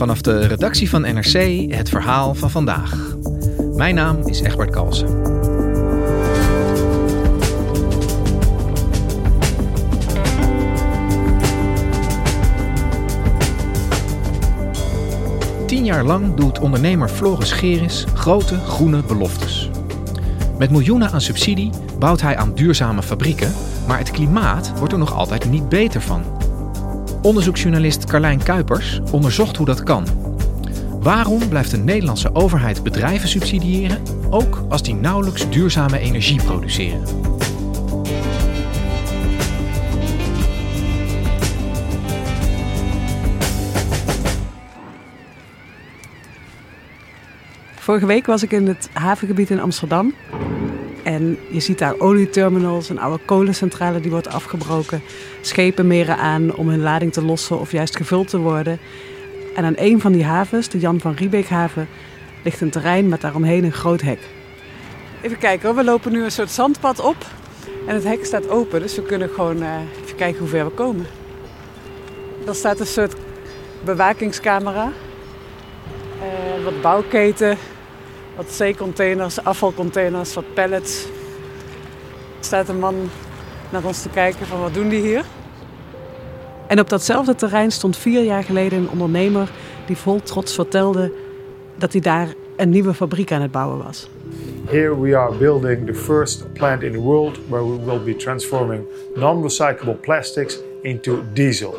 Vanaf de redactie van NRC het verhaal van vandaag. Mijn naam is Egbert Kalsen. Tien jaar lang doet ondernemer Floris Geris grote groene beloftes. Met miljoenen aan subsidie bouwt hij aan duurzame fabrieken, maar het klimaat wordt er nog altijd niet beter van. Onderzoeksjournalist Carlijn Kuipers onderzocht hoe dat kan. Waarom blijft de Nederlandse overheid bedrijven subsidiëren, ook als die nauwelijks duurzame energie produceren? Vorige week was ik in het havengebied in Amsterdam. En je ziet daar olieterminals, een oude kolencentrale die wordt afgebroken. Schepen meren aan om hun lading te lossen of juist gevuld te worden. En aan een van die havens, de Jan van Riebeekhaven, ligt een terrein met daaromheen een groot hek. Even kijken hoor, we lopen nu een soort zandpad op. En het hek staat open, dus we kunnen gewoon uh, even kijken hoe ver we komen. Er staat een soort bewakingscamera. Uh, wat bouwketen, wat zeecontainers, afvalcontainers, wat pallets. Er staat een man naar ons te kijken van wat doen die hier? En op datzelfde terrein stond vier jaar geleden een ondernemer die vol trots vertelde dat hij daar een nieuwe fabriek aan het bouwen was. Here we are building the first plant in the world where we will be transforming non-recyclable plastics into diesel.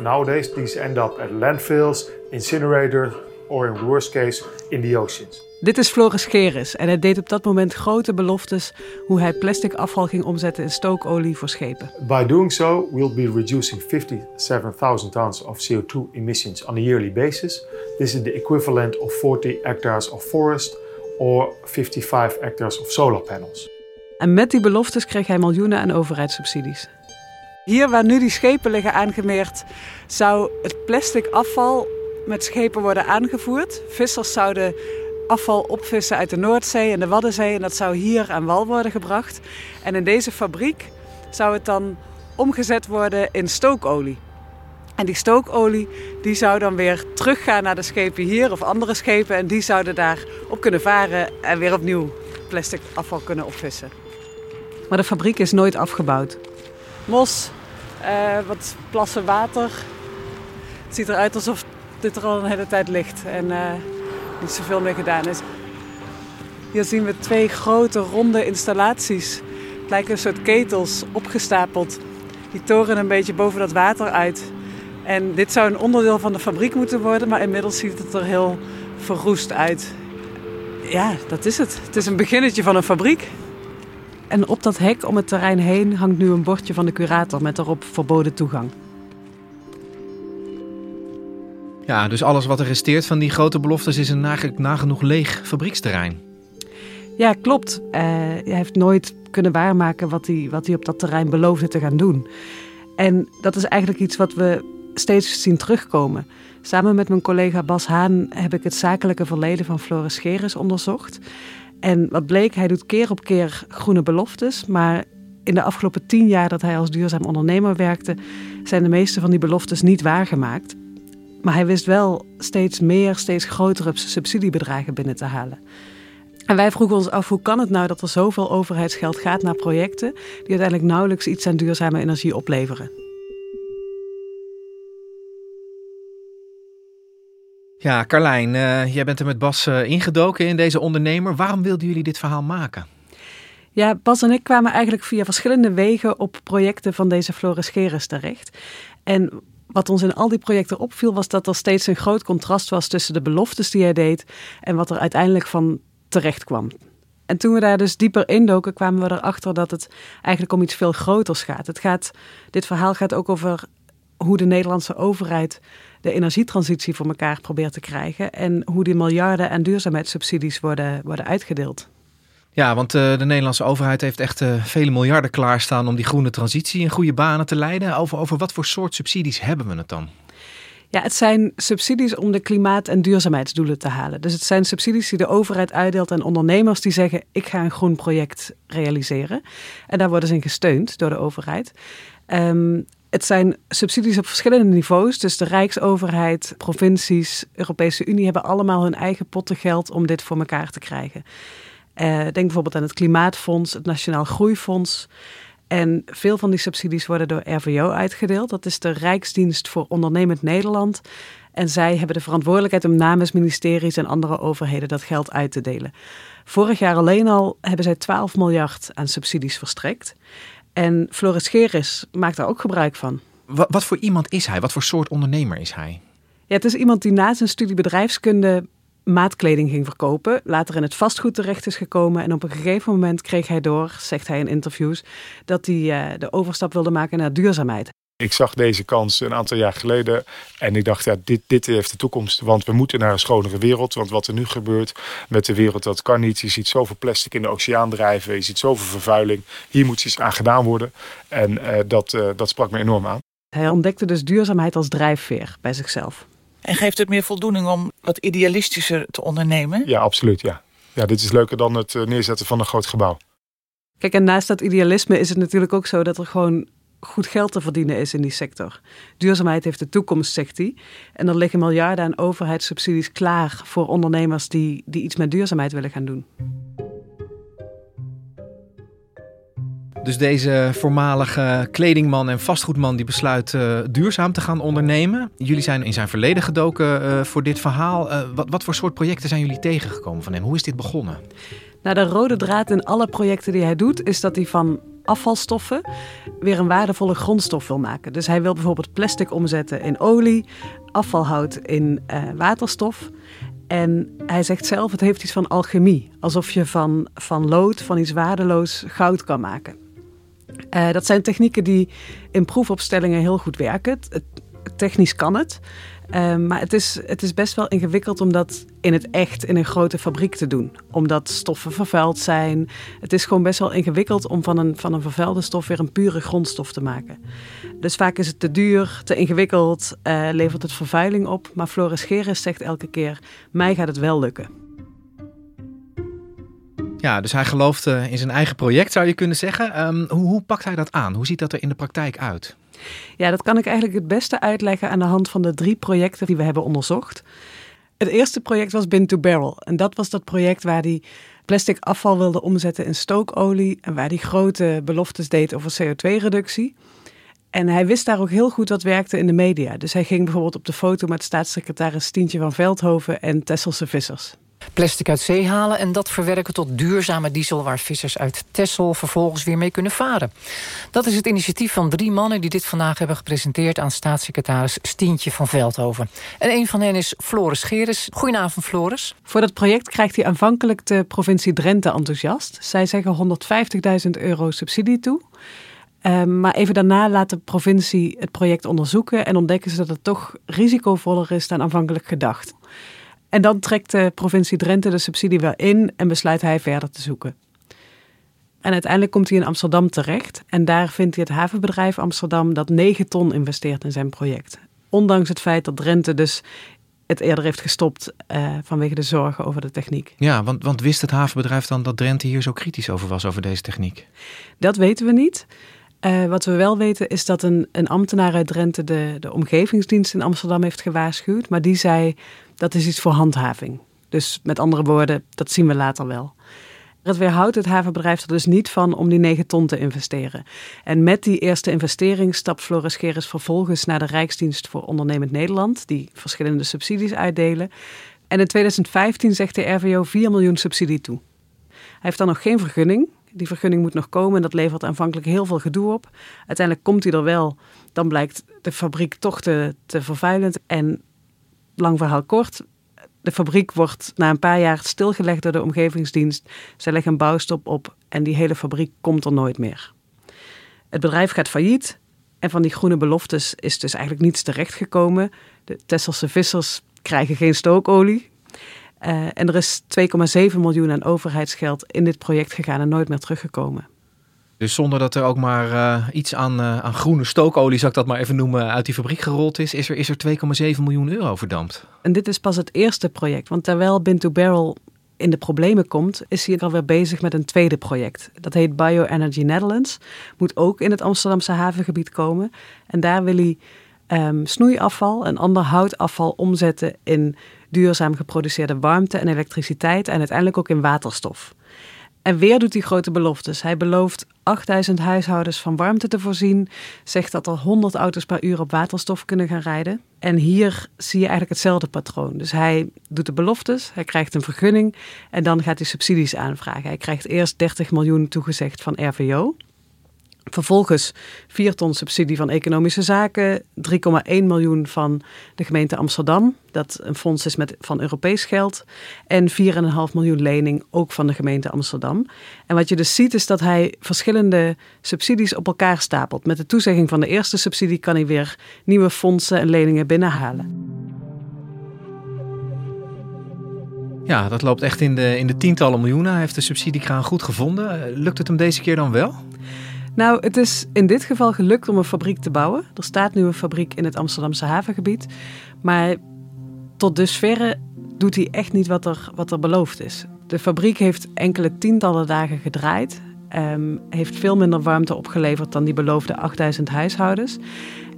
Nowadays these end up at landfills, incinerators or in worst case in the oceans. Dit is Floris Geris en hij deed op dat moment grote beloftes hoe hij plastic afval ging omzetten in stookolie voor schepen. By doing so, we'll be reducing 57,000 tons of CO2 emissions on a yearly basis. This is the equivalent of 40 hectares of forest or 55 hectares of solar panels. En met die beloftes kreeg hij miljoenen aan overheidssubsidies. Hier waar nu die schepen liggen aangemeerd, zou het plastic afval met schepen worden aangevoerd. Vissers zouden afval opvissen uit de Noordzee en de Waddenzee. En dat zou hier aan wal worden gebracht. En in deze fabriek zou het dan omgezet worden in stookolie. En die stookolie die zou dan weer teruggaan naar de schepen hier of andere schepen. En die zouden daar op kunnen varen en weer opnieuw plastic afval kunnen opvissen. Maar de fabriek is nooit afgebouwd. Mos, eh, wat plassen water. Het ziet eruit alsof dit er al een hele tijd ligt. En uh, niet zoveel meer gedaan is. Hier zien we twee grote ronde installaties. Het lijken een soort ketels opgestapeld. Die toren een beetje boven dat water uit. En dit zou een onderdeel van de fabriek moeten worden, maar inmiddels ziet het er heel verroest uit. Ja, dat is het. Het is een beginnetje van een fabriek. En op dat hek om het terrein heen hangt nu een bordje van de curator met erop verboden toegang. Ja, dus alles wat er resteert van die grote beloftes is een nagenoeg leeg fabrieksterrein. Ja, klopt. Uh, hij heeft nooit kunnen waarmaken wat hij, wat hij op dat terrein beloofde te gaan doen. En dat is eigenlijk iets wat we steeds zien terugkomen. Samen met mijn collega Bas Haan heb ik het zakelijke verleden van Floris Geres onderzocht. En wat bleek, hij doet keer op keer groene beloftes, maar in de afgelopen tien jaar dat hij als duurzaam ondernemer werkte, zijn de meeste van die beloftes niet waargemaakt. Maar hij wist wel steeds meer, steeds grotere subsidiebedragen binnen te halen. En wij vroegen ons af, hoe kan het nou dat er zoveel overheidsgeld gaat naar projecten die uiteindelijk nauwelijks iets aan duurzame energie opleveren? Ja, Carlijn, eh, jij bent er met Bas eh, ingedoken in deze ondernemer. Waarom wilden jullie dit verhaal maken? Ja, Bas en ik kwamen eigenlijk via verschillende wegen op projecten van deze Floris Geres terecht. En wat ons in al die projecten opviel, was dat er steeds een groot contrast was tussen de beloftes die hij deed en wat er uiteindelijk van terecht kwam. En toen we daar dus dieper indoken, kwamen we erachter dat het eigenlijk om iets veel groters gaat. Het gaat dit verhaal gaat ook over hoe de Nederlandse overheid de energietransitie voor elkaar probeert te krijgen en hoe die miljarden aan duurzaamheidssubsidies worden, worden uitgedeeld. Ja, want uh, de Nederlandse overheid heeft echt uh, vele miljarden klaarstaan om die groene transitie in goede banen te leiden. Over, over wat voor soort subsidies hebben we het dan? Ja, het zijn subsidies om de klimaat- en duurzaamheidsdoelen te halen. Dus het zijn subsidies die de overheid uitdeelt aan ondernemers die zeggen: ik ga een groen project realiseren. En daar worden ze in gesteund door de overheid. Um, het zijn subsidies op verschillende niveaus. Dus de Rijksoverheid, provincies, Europese Unie hebben allemaal hun eigen potten geld om dit voor elkaar te krijgen. Uh, denk bijvoorbeeld aan het Klimaatfonds, het Nationaal Groeifonds. En veel van die subsidies worden door RVO uitgedeeld. Dat is de Rijksdienst voor Ondernemend Nederland. En zij hebben de verantwoordelijkheid om namens ministeries en andere overheden dat geld uit te delen. Vorig jaar alleen al hebben zij 12 miljard aan subsidies verstrekt. En Floris Geris maakt daar ook gebruik van. Wat, wat voor iemand is hij? Wat voor soort ondernemer is hij? Ja, het is iemand die na zijn studie bedrijfskunde maatkleding ging verkopen. Later in het vastgoed terecht is gekomen. En op een gegeven moment kreeg hij door, zegt hij in interviews, dat hij uh, de overstap wilde maken naar duurzaamheid. Ik zag deze kans een aantal jaar geleden en ik dacht, ja, dit, dit heeft de toekomst. Want we moeten naar een schonere wereld. Want wat er nu gebeurt met de wereld, dat kan niet. Je ziet zoveel plastic in de oceaan drijven. Je ziet zoveel vervuiling. Hier moet iets aan gedaan worden. En uh, dat, uh, dat sprak me enorm aan. Hij ontdekte dus duurzaamheid als drijfveer bij zichzelf. En geeft het meer voldoening om wat idealistischer te ondernemen? Ja, absoluut. Ja. Ja, dit is leuker dan het eh, neerzetten van een groot gebouw. Kijk, en naast dat idealisme is het natuurlijk ook zo dat er gewoon goed geld te verdienen is in die sector. Duurzaamheid heeft de toekomst, zegt hij. En er liggen miljarden aan overheidssubsidies klaar voor ondernemers die, die iets met duurzaamheid willen gaan doen. Dus deze voormalige kledingman en vastgoedman die besluit uh, duurzaam te gaan ondernemen. Jullie zijn in zijn verleden gedoken uh, voor dit verhaal. Uh, wat, wat voor soort projecten zijn jullie tegengekomen van hem? Hoe is dit begonnen? Nou, de rode draad in alle projecten die hij doet, is dat hij van afvalstoffen weer een waardevolle grondstof wil maken. Dus hij wil bijvoorbeeld plastic omzetten in olie, afvalhout in waterstof. En hij zegt zelf, het heeft iets van alchemie. Alsof je van, van lood, van iets waardeloos, goud kan maken. Uh, dat zijn technieken die in proefopstellingen heel goed werken. Het, technisch kan het. Um, maar het is, het is best wel ingewikkeld om dat in het echt in een grote fabriek te doen. Omdat stoffen vervuild zijn. Het is gewoon best wel ingewikkeld om van een, van een vervuilde stof weer een pure grondstof te maken. Dus vaak is het te duur, te ingewikkeld, uh, levert het vervuiling op. Maar Floris Geres zegt elke keer, mij gaat het wel lukken. Ja, dus hij gelooft uh, in zijn eigen project, zou je kunnen zeggen. Um, hoe, hoe pakt hij dat aan? Hoe ziet dat er in de praktijk uit? Ja, dat kan ik eigenlijk het beste uitleggen aan de hand van de drie projecten die we hebben onderzocht. Het eerste project was Bin to Barrel. En dat was dat project waar hij plastic afval wilde omzetten in stookolie. En waar hij grote beloftes deed over CO2-reductie. En hij wist daar ook heel goed wat werkte in de media. Dus hij ging bijvoorbeeld op de foto met staatssecretaris Stientje van Veldhoven en Tesselse vissers plastic uit zee halen en dat verwerken tot duurzame diesel... waar vissers uit Texel vervolgens weer mee kunnen varen. Dat is het initiatief van drie mannen die dit vandaag hebben gepresenteerd... aan staatssecretaris Stientje van Veldhoven. En een van hen is Floris Geres. Goedenavond, Floris. Voor dat project krijgt hij aanvankelijk de provincie Drenthe enthousiast. Zij zeggen 150.000 euro subsidie toe... Um, maar even daarna laat de provincie het project onderzoeken en ontdekken ze dat het toch risicovoller is dan aanvankelijk gedacht. En dan trekt de provincie Drenthe de subsidie wel in en besluit hij verder te zoeken. En uiteindelijk komt hij in Amsterdam terecht. En daar vindt hij het havenbedrijf Amsterdam dat 9 ton investeert in zijn project. Ondanks het feit dat Drenthe dus het eerder heeft gestopt uh, vanwege de zorgen over de techniek. Ja, want, want wist het havenbedrijf dan dat Drenthe hier zo kritisch over was, over deze techniek? Dat weten we niet. Uh, wat we wel weten is dat een, een ambtenaar uit Drenthe de, de omgevingsdienst in Amsterdam heeft gewaarschuwd. Maar die zei dat is iets voor handhaving. Dus met andere woorden, dat zien we later wel. Het weerhoudt het havenbedrijf er dus niet van om die 9 ton te investeren. En met die eerste investering stapt Floris Geris vervolgens naar de Rijksdienst voor Ondernemend Nederland, die verschillende subsidies uitdelen. En in 2015 zegt de RVO 4 miljoen subsidie toe. Hij heeft dan nog geen vergunning. Die vergunning moet nog komen en dat levert aanvankelijk heel veel gedoe op. Uiteindelijk komt hij er wel. Dan blijkt de fabriek toch te, te vervuilend. En lang verhaal kort, de fabriek wordt na een paar jaar stilgelegd door de omgevingsdienst. Ze leggen een bouwstop op en die hele fabriek komt er nooit meer. Het bedrijf gaat failliet en van die groene beloftes is dus eigenlijk niets terechtgekomen. De Tesselse vissers krijgen geen stookolie. Uh, en er is 2,7 miljoen aan overheidsgeld in dit project gegaan en nooit meer teruggekomen. Dus zonder dat er ook maar uh, iets aan, uh, aan groene stookolie, zou ik dat maar even noemen, uit die fabriek gerold is, is er, is er 2,7 miljoen euro verdampt. En dit is pas het eerste project, want terwijl Binto Barrel in de problemen komt, is hij alweer bezig met een tweede project. Dat heet Bioenergy Netherlands. Moet ook in het Amsterdamse havengebied komen. En daar wil hij um, snoeiafval en ander houtafval omzetten in duurzaam geproduceerde warmte en elektriciteit en uiteindelijk ook in waterstof. En weer doet hij grote beloftes. Hij belooft 8000 huishoudens van warmte te voorzien. Zegt dat er 100 auto's per uur op waterstof kunnen gaan rijden. En hier zie je eigenlijk hetzelfde patroon. Dus hij doet de beloftes, hij krijgt een vergunning en dan gaat hij subsidies aanvragen. Hij krijgt eerst 30 miljoen toegezegd van RVO. Vervolgens 4 ton subsidie van Economische Zaken, 3,1 miljoen van de gemeente Amsterdam, dat een fonds is met, van Europees geld, en 4,5 miljoen lening ook van de gemeente Amsterdam. En wat je dus ziet is dat hij verschillende subsidies op elkaar stapelt. Met de toezegging van de eerste subsidie kan hij weer nieuwe fondsen en leningen binnenhalen. Ja, dat loopt echt in de, in de tientallen miljoenen. Hij heeft de subsidiekraan goed gevonden. Lukt het hem deze keer dan wel? Nou, het is in dit geval gelukt om een fabriek te bouwen. Er staat nu een fabriek in het Amsterdamse havengebied. Maar tot dusverre doet hij echt niet wat er, wat er beloofd is. De fabriek heeft enkele tientallen dagen gedraaid. Um, heeft veel minder warmte opgeleverd dan die beloofde 8000 huishoudens.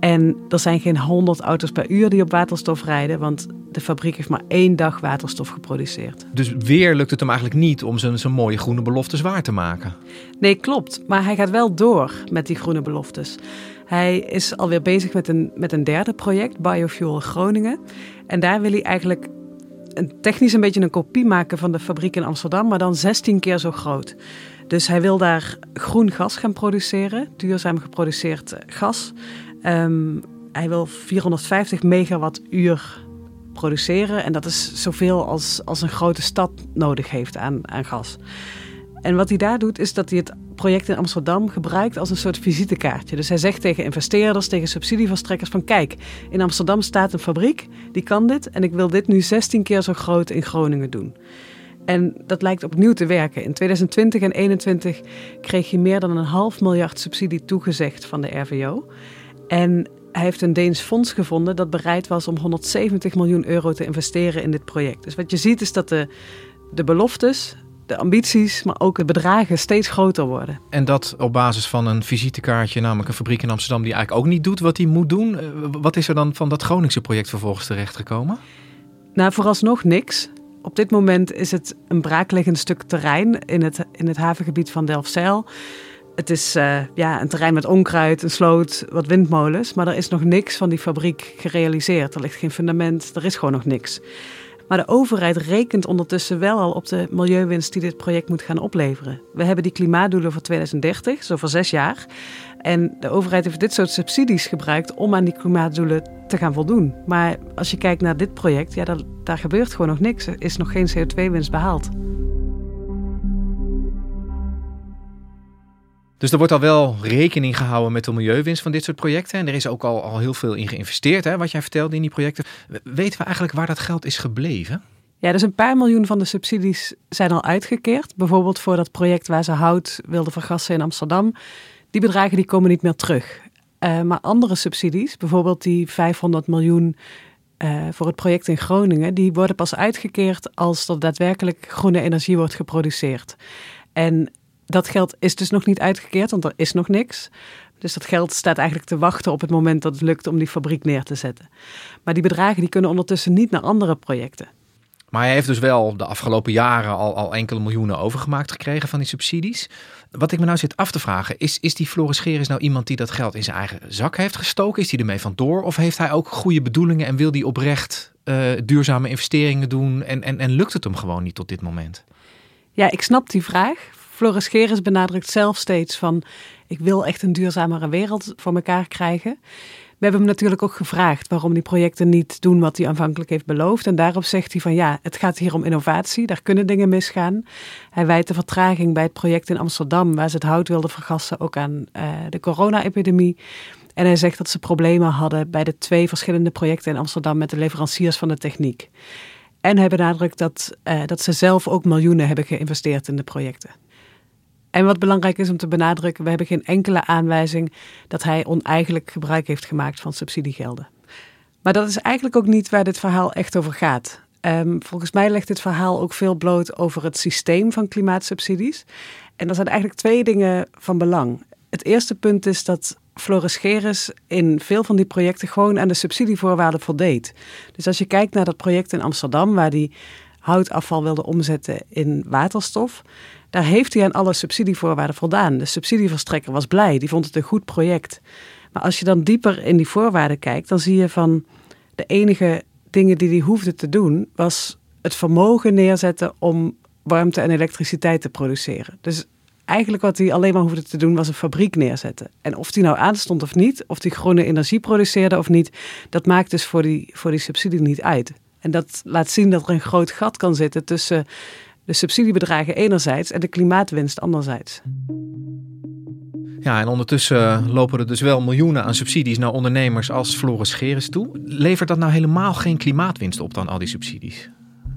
En er zijn geen 100 auto's per uur die op waterstof rijden, want de fabriek heeft maar één dag waterstof geproduceerd. Dus weer lukt het hem eigenlijk niet om zijn, zijn mooie groene beloftes waar te maken? Nee, klopt. Maar hij gaat wel door met die groene beloftes. Hij is alweer bezig met een, met een derde project, Biofuel Groningen. En daar wil hij eigenlijk een, technisch een beetje een kopie maken van de fabriek in Amsterdam, maar dan 16 keer zo groot. Dus hij wil daar groen gas gaan produceren, duurzaam geproduceerd gas. Um, hij wil 450 megawattuur produceren. En dat is zoveel als, als een grote stad nodig heeft aan, aan gas. En wat hij daar doet, is dat hij het project in Amsterdam gebruikt als een soort visitekaartje. Dus hij zegt tegen investeerders, tegen subsidieverstrekkers van kijk, in Amsterdam staat een fabriek, die kan dit en ik wil dit nu 16 keer zo groot in Groningen doen. En dat lijkt opnieuw te werken. In 2020 en 2021 kreeg hij meer dan een half miljard subsidie toegezegd van de RVO. En hij heeft een Deens fonds gevonden dat bereid was om 170 miljoen euro te investeren in dit project. Dus wat je ziet is dat de, de beloftes, de ambities, maar ook de bedragen steeds groter worden. En dat op basis van een visitekaartje, namelijk een fabriek in Amsterdam die eigenlijk ook niet doet wat hij moet doen. Eh, wat is er dan van dat Groningse project vervolgens terechtgekomen? Nou, vooralsnog niks. Op dit moment is het een braakliggend stuk terrein in het, in het havengebied van Delfzijl. Het is uh, ja, een terrein met onkruid, een sloot, wat windmolens. Maar er is nog niks van die fabriek gerealiseerd. Er ligt geen fundament, er is gewoon nog niks. Maar de overheid rekent ondertussen wel al op de milieuwinst die dit project moet gaan opleveren. We hebben die klimaatdoelen voor 2030, zo voor zes jaar. En de overheid heeft dit soort subsidies gebruikt om aan die klimaatdoelen te gaan voldoen. Maar als je kijkt naar dit project, ja, daar, daar gebeurt gewoon nog niks. Er is nog geen CO2-winst behaald. Dus er wordt al wel rekening gehouden met de milieuwinst van dit soort projecten. En er is ook al, al heel veel in geïnvesteerd, hè, wat jij vertelde in die projecten. Weten we eigenlijk waar dat geld is gebleven? Ja, dus een paar miljoen van de subsidies zijn al uitgekeerd. Bijvoorbeeld voor dat project waar ze hout wilden vergassen in Amsterdam. Die bedragen die komen niet meer terug. Uh, maar andere subsidies, bijvoorbeeld die 500 miljoen uh, voor het project in Groningen, die worden pas uitgekeerd als er daadwerkelijk groene energie wordt geproduceerd. En dat geld is dus nog niet uitgekeerd, want er is nog niks. Dus dat geld staat eigenlijk te wachten op het moment dat het lukt om die fabriek neer te zetten. Maar die bedragen die kunnen ondertussen niet naar andere projecten. Maar hij heeft dus wel de afgelopen jaren al, al enkele miljoenen overgemaakt gekregen van die subsidies. Wat ik me nou zit af te vragen, is, is die Floris Geris nou iemand die dat geld in zijn eigen zak heeft gestoken? Is hij ermee vandoor? Of heeft hij ook goede bedoelingen en wil hij oprecht uh, duurzame investeringen doen? En, en, en lukt het hem gewoon niet tot dit moment? Ja, ik snap die vraag. Floris Geris benadrukt zelf steeds van... ik wil echt een duurzamere wereld voor elkaar krijgen. We hebben hem natuurlijk ook gevraagd waarom die projecten niet doen wat hij aanvankelijk heeft beloofd. En daarop zegt hij van ja, het gaat hier om innovatie, daar kunnen dingen misgaan. Hij wijt de vertraging bij het project in Amsterdam, waar ze het hout wilden vergassen, ook aan uh, de corona-epidemie. En hij zegt dat ze problemen hadden bij de twee verschillende projecten in Amsterdam met de leveranciers van de techniek. En hij benadrukt dat, uh, dat ze zelf ook miljoenen hebben geïnvesteerd in de projecten. En wat belangrijk is om te benadrukken, we hebben geen enkele aanwijzing dat hij oneigenlijk gebruik heeft gemaakt van subsidiegelden. Maar dat is eigenlijk ook niet waar dit verhaal echt over gaat. Um, volgens mij legt dit verhaal ook veel bloot over het systeem van klimaatsubsidies. En er zijn eigenlijk twee dingen van belang. Het eerste punt is dat Floris Geres in veel van die projecten gewoon aan de subsidievoorwaarden voldeed. Dus als je kijkt naar dat project in Amsterdam, waar die houtafval wilde omzetten in waterstof, daar heeft hij aan alle subsidievoorwaarden voldaan. De subsidieverstrekker was blij, die vond het een goed project. Maar als je dan dieper in die voorwaarden kijkt, dan zie je van de enige dingen die hij hoefde te doen, was het vermogen neerzetten om warmte en elektriciteit te produceren. Dus eigenlijk wat hij alleen maar hoefde te doen was een fabriek neerzetten. En of die nou aanstond of niet, of die groene energie produceerde of niet, dat maakt dus voor die, voor die subsidie niet uit. En dat laat zien dat er een groot gat kan zitten tussen de subsidiebedragen enerzijds en de klimaatwinst anderzijds. Ja, en ondertussen lopen er dus wel miljoenen aan subsidies naar ondernemers als Floris Geres toe. Levert dat nou helemaal geen klimaatwinst op dan, al die subsidies?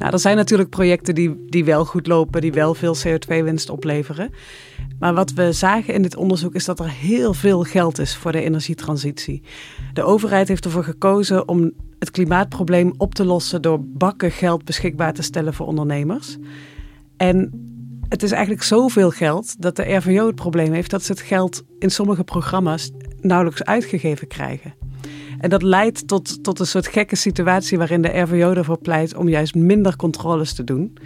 Nou, er zijn natuurlijk projecten die, die wel goed lopen, die wel veel CO2-winst opleveren. Maar wat we zagen in dit onderzoek is dat er heel veel geld is voor de energietransitie. De overheid heeft ervoor gekozen om het klimaatprobleem op te lossen door bakken geld beschikbaar te stellen voor ondernemers. En het is eigenlijk zoveel geld dat de RVO het probleem heeft dat ze het geld in sommige programma's nauwelijks uitgegeven krijgen. En dat leidt tot, tot een soort gekke situatie waarin de RVO ervoor pleit om juist minder controles te doen.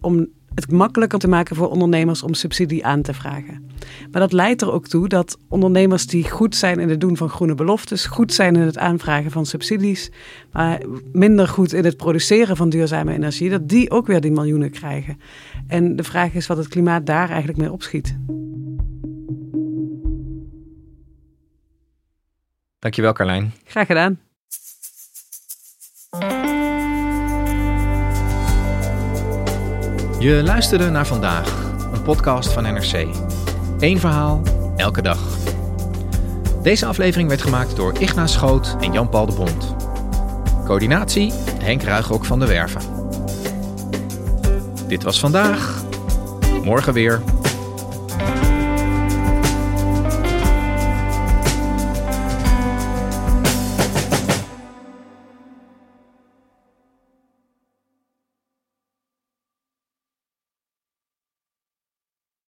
Om het makkelijker te maken voor ondernemers om subsidie aan te vragen. Maar dat leidt er ook toe dat ondernemers die goed zijn in het doen van groene beloftes, goed zijn in het aanvragen van subsidies, maar minder goed in het produceren van duurzame energie, dat die ook weer die miljoenen krijgen. En de vraag is wat het klimaat daar eigenlijk mee opschiet. Dankjewel Carlijn. Graag gedaan. Je luisterde naar vandaag, een podcast van NRC. Eén verhaal, elke dag. Deze aflevering werd gemaakt door Igna Schoot en Jan-Paul de Bond. Coördinatie Henk Ruigrok van de Werven. Dit was vandaag. Morgen weer.